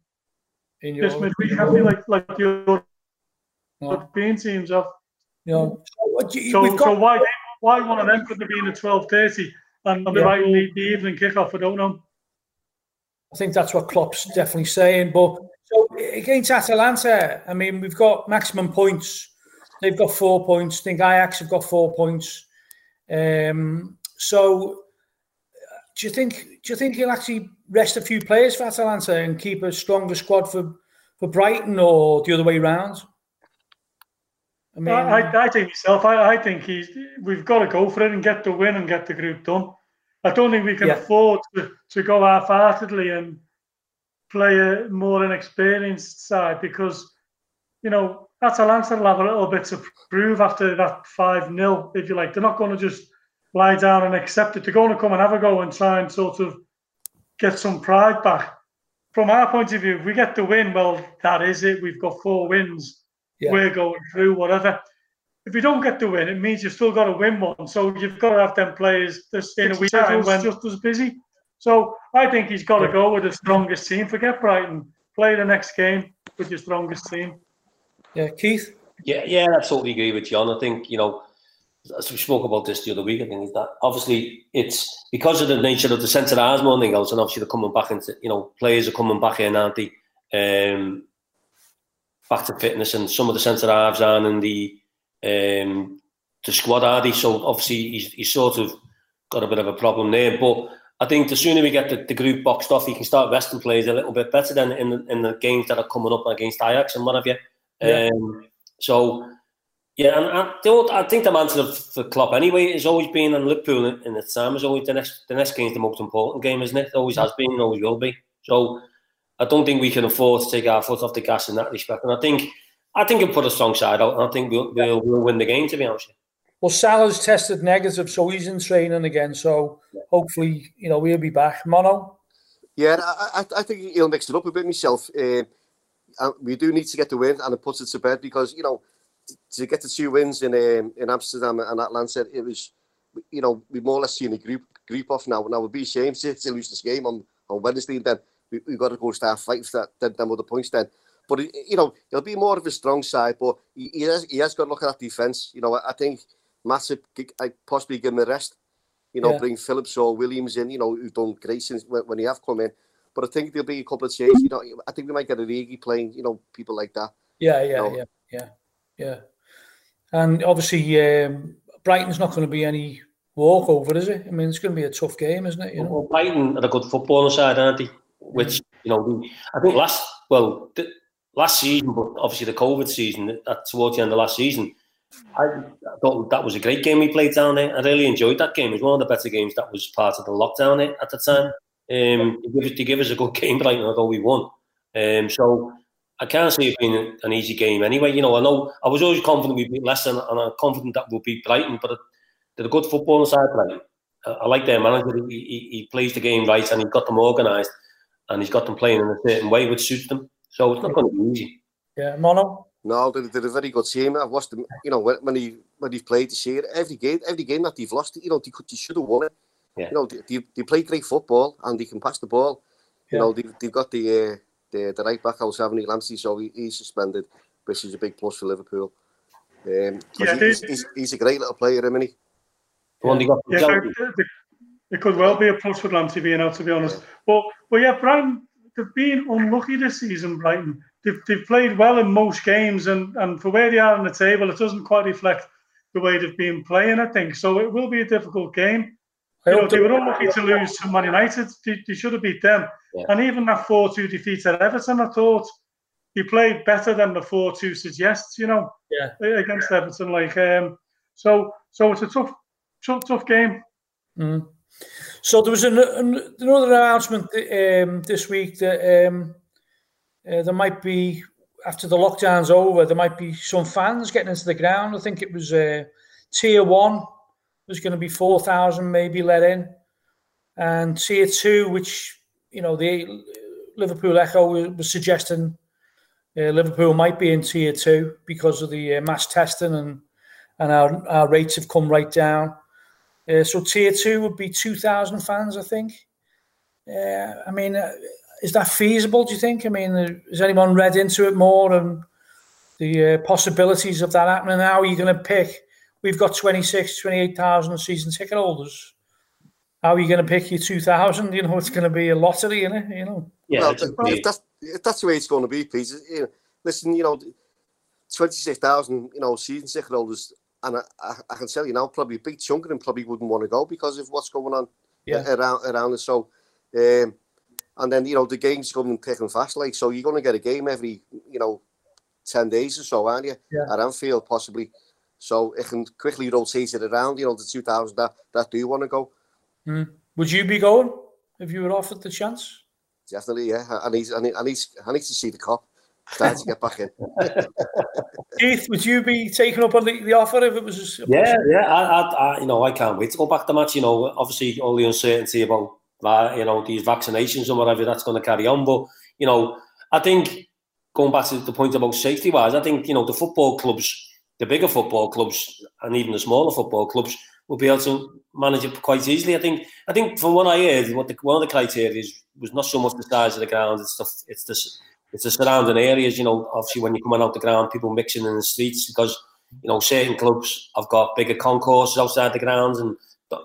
in your, this midweek, have they? Like, like your European teams have. Yeah. So, got... so why why one of them couldn't be in the twelve thirty and yeah. right the, the evening kickoff? I don't know. I think that's what Klopp's definitely saying. But so against Atalanta, I mean, we've got maximum points. They've got four points. I think Ajax have got four points. Um, so, do you think do you think he'll actually rest a few players for Atalanta and keep a stronger squad for, for Brighton, or the other way around? I mean, I, I think myself. I, I think he's. We've got to go for it and get the win and get the group done. I don't think we can yeah. afford to, to go half-heartedly and play a more inexperienced side because, you know, Atalanta will have a little bit to prove after that 5 0, if you like. They're not going to just lie down and accept it. They're going to come and have a go and try and sort of get some pride back. From our point of view, if we get the win, well, that is it. We've got four wins. Yeah. We're going through, whatever. If you don't get the win, it means you've still got to win one. So you've got to have them players this in a week when just as busy. So I think he's got to go with the strongest team. Forget Brighton. Play the next game with your strongest team. Yeah, Keith. Yeah, yeah, I totally agree with John. I think you know, as we spoke about this the other week, I think is that obviously it's because of the nature of the centre halves more than else, and obviously they're coming back into you know players are coming back in, aren't they? Um, back to fitness, and some of the centre halves are in the um, the squad are? So obviously he's, he's sort of got a bit of a problem there, but I think the sooner we get the, the group boxed off, he can start resting players a little bit better than in the, in the games that are coming up against Ajax and what have you. Yeah. Um, So, yeah, and I, don't, I think the mantra for Klopp anyway has always been, and Liverpool in, in the time is always the next the next game is the most important game, isn't it? it always has been, always will be. So, I don't think we can afford to take our foot off the gas in that respect. And I think I think he'll put a strong side out, I think we'll, we'll, we'll win the game. To be honest. Well, Salah's tested negative, so he's in training again. So yeah. hopefully, you know, we'll be back. Mono. Yeah, I, I think he'll mix it up a bit myself. Uh, we do need to get the win, and it puts it to bed because you know to get the two wins in um, in Amsterdam and Atalanta, it was you know we more or less seen a group group off now. Now we'd be ashamed to, to lose this game on on Wednesday. Then we, we've got to go start fighting for that them, them other points then. But you know he'll be more of a strong side, but he, he has he has got to look at that defence. You know I, I think massive. I possibly give him a rest. You know, yeah. bring Phillips or Williams in. You know, who've done great since when, when he have come in. But I think there'll be a couple of changes. You know, I think we might get a Rigi playing. You know, people like that. Yeah, yeah, you know. yeah, yeah, yeah. And obviously, um, Brighton's not going to be any walkover, is it? I mean, it's going to be a tough game, isn't it? You know, well, Brighton are a good football side, aren't they? Which you know, I think last well, the, last season, but obviously the COVID season, at, towards the end of last season, I thought that was a great game we played down there. I really enjoyed that game. It was one of the better games that was part of the lockdown at the time. Um, they, give us, give us a good game, but although we won. Um, so I can't see it being an easy game anyway. You know, I know I was always confident we'd beat Leicester, and I'm confident that we'll beat Brighton. But they're a good football side, Brighton. I, I like their manager. He, he, he, plays the game right, and he's got them organised, and he's got them playing in a certain way which suits them. So it's not going to be easy. Yeah, Mono. No, they're, they're a very good team. I've watched them. You know, when he when he's played this year, every game, every game that they've lost, you know, they could, they should have won it. Yeah. You know, they, they, play great football and they can pass the ball. You know, they've, they've got the uh, the the right back house, haven't he, Lamptey? So he, he's suspended, which is a big plus for Liverpool. Um, yeah, he's, he's, he's, a great little player, isn't he? Yeah, yeah it could well be a plus for Lamptey being out, to be honest. But but yeah, Brighton, they've been unlucky this season, Brighton they've, they've played well in most games, and, and for where they are on the table, it doesn't quite reflect the way they've been playing, I think. So it will be a difficult game. You know, they were unlucky to lose to Man United. They, they should have beat them. Yeah. And even that 4 2 defeat at Everton, I thought he played better than the 4 2 suggests, you know, yeah. against Everton. Like, um, so so it's a tough, tough, tough game. Mm. So there was an, an, another announcement um, this week that um, uh, there might be after the lockdown's over, there might be some fans getting into the ground. I think it was uh, tier one. There's going to be four thousand maybe let in, and tier two, which you know the Liverpool Echo was suggesting uh, Liverpool might be in tier two because of the uh, mass testing and and our, our rates have come right down. Uh, so tier two would be two thousand fans, I think. Yeah, I mean, uh, is that feasible? Do you think? I mean, has anyone read into it more and the uh, possibilities of that happening? How are you going to pick? We've got 26, 28,000 season ticket holders. How are you going to pick your 2,000? You know, it's going to be a lottery, isn't it? You know. Yeah, well, if that's, if that's the way it's going to be, please. You know, listen, you know, 26,000, you know, season ticket holders, and I, I, can tell you now, probably a big chunk of them probably wouldn't want to go because of what's going on yeah. around around us. So, um, and then you know the games coming thick and fast. Like so, you're going to get a game every you know ten days or so, aren't you? Yeah. At Anfield, possibly. So it can quickly rotate it around. You know the two thousand that that do want to go. Mm. Would you be going if you were offered the chance? Definitely, yeah. I need, I need, I need, I need to see the Kop. Time to get back in. Keith, would you be taking up on the, the offer if it was? yeah, yeah. I, I, I, you know, I can't wait to go back to match. You know, obviously all the uncertainty about you know, these vaccinations and whatever that's going to carry on. But, you know, I think going back to the point about safety wise, I think, you know, the football clubs, the bigger football clubs and even the smaller football clubs will be able to manage it quite easily. I think, I think from what I heard, what the, one of the criteria is, was not so much the size of the ground, it's the, it's the, it's the surrounding areas, you know, obviously when you're coming out the ground, people mixing in the streets because, you know, certain clubs have got bigger concourses outside the grounds and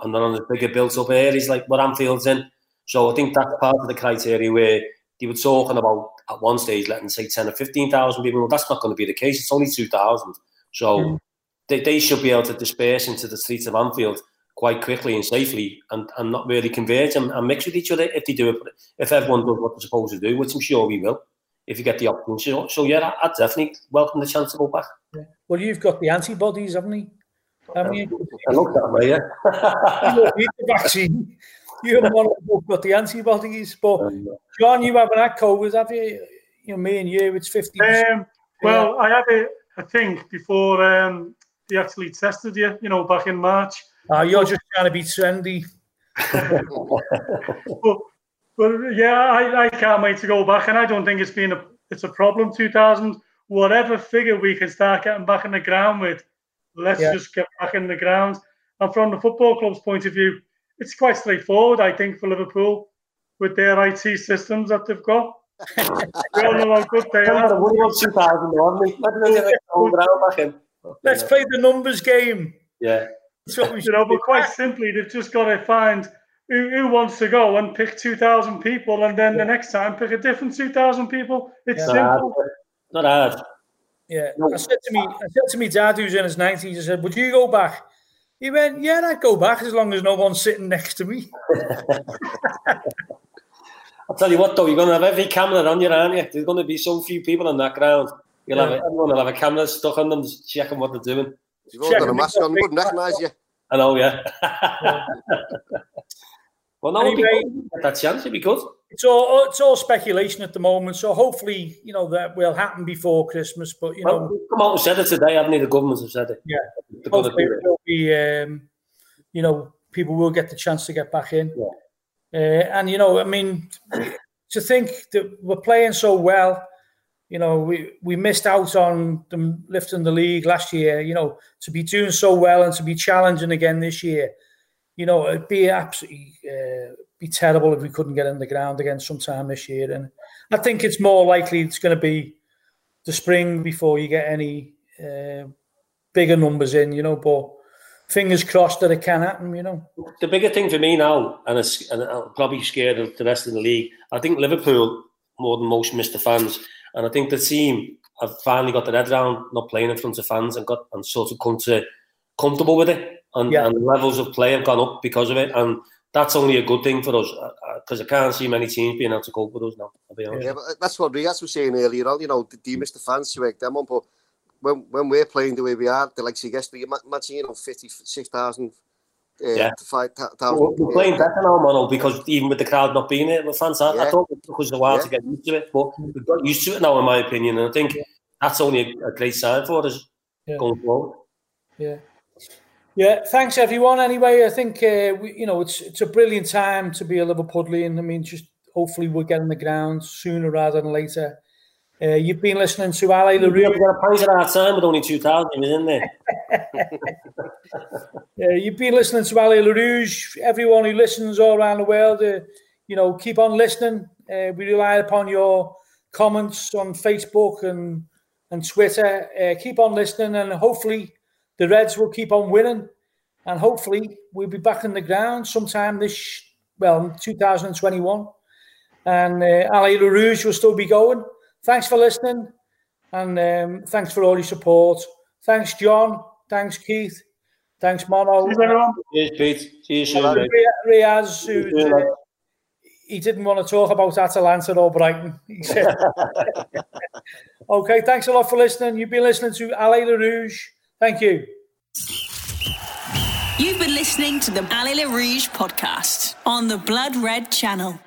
and then on the bigger built up areas like what Anfield's in. So I think that's part of the criteria where they were talking about at one stage letting say 10 or 15,000 people. Well, that's not going to be the case. It's only 2,000. So mm. they, they should be able to disperse into the streets of Anfield quite quickly and safely and, and not really converge and, and mix with each other if they do it. If everyone does what they're supposed to do, which I'm sure we will. If you get the opportunity. So, so yeah, I'd definitely welcome the chance to go back. Yeah. Well, you've got the antibodies, haven't you? Haven't you? I looked at them, yeah. you need the vaccine. You and one both got the antibodies, but um, John, you haven't had COVID, have you? You know, me and you, it's fifty. Um, well, yeah. I had it, I think, before um, they actually tested you. You know, back in March. Uh, you're just trying to be trendy. but, but yeah, I, I can't wait to go back, and I don't think it's been a it's a problem. Two thousand, whatever figure we can start getting back in the ground with, let's yeah. just get back in the ground. And from the football club's point of view, it's quite straightforward, I think, for Liverpool with their IT systems that they've got. we all know how good they are. Let's play the numbers game. Yeah. So we, you know, but quite simply, they've just got to find who, who wants to go and pick 2,000 people, and then yeah. the next time pick a different 2,000 people. It's yeah. simple. Not hard. Yeah. No. I said to me, I said to me dad, who's in his 90s, I said, Would you go back? He went, Yeah, I'd go back as long as no one's sitting next to me. I'll tell you what, though, you're going to have every camera on you, aren't you? There's going to be so few people on that ground. You'll yeah. have everyone will have a camera stuck on them, checking what they're doing. You've all got a mask on, wouldn't recognise you. I know, yeah. well, no, anyway, that chance, it'd be good. It's all it's all speculation at the moment, so hopefully, you know, that will happen before Christmas. But you well, know, come out and said it today, haven't they? The governments have said it. Yeah, hopefully it will be. Um, you know, people will get the chance to get back in. Yeah. Uh, and you know, I mean, to think that we're playing so well, you know, we we missed out on them lifting the league last year. You know, to be doing so well and to be challenging again this year, you know, it'd be absolutely uh, be terrible if we couldn't get in the ground again sometime this year. And I think it's more likely it's going to be the spring before you get any uh, bigger numbers in. You know, but fingers crossed that it can happen. You know, the bigger thing for me now, and, it's, and I'm probably scared of the rest of the league. I think Liverpool more than most miss the fans and I think the team have finally got their head around not playing in front of fans and got and sort of come to comfortable with it. And, yeah. and levels of play have gone up because of it. And that's only a good thing for us because uh, uh, I can't see many teams being able to cope with us now. I'll be honest. Yeah, but that's what Riaz was saying earlier on. You know, do you miss the fans to work them on? But when when we're playing the way we are, they're like, so guess, you imagine, you know, 56,000 uh, yeah. five thousand. We're, we're playing better now, Mono, because even with the crowd not being there, the fans are. Yeah. I thought it took us a while yeah. to get used to it, but we've got used to it now, in my opinion. And I think that's only a, a great sign for us yeah. going forward. Yeah. Yeah, thanks everyone. Anyway, I think uh, we, you know it's it's a brilliant time to be a Liverpudlian. I mean, just hopefully we'll get on the ground sooner rather than later. Uh, you've been listening to Allez les Rouges. We've got a prize at our time with only 2,000 in there. yeah, you've been listening to Allez les Rouges. Everyone who listens all around the world, uh, you know, keep on listening. Uh, we rely upon your comments on Facebook and, and Twitter. Uh, keep on listening, and hopefully the Reds will keep on winning. And hopefully we'll be back in the ground sometime this, well, 2021. And uh, Allez les Rouges will still be going thanks for listening and um, thanks for all your support. Thanks, John. Thanks, Keith. Thanks, Mono. Cheers, everyone. Cheers, Pete. See you soon. Riaz, who, uh, he didn't want to talk about Atalanta or Brighton. He said, okay, thanks a lot for listening. You've been listening to Allez les Rouges. Thank you. You've been listening to the Allez les Rouges podcast on the Blood Red channel.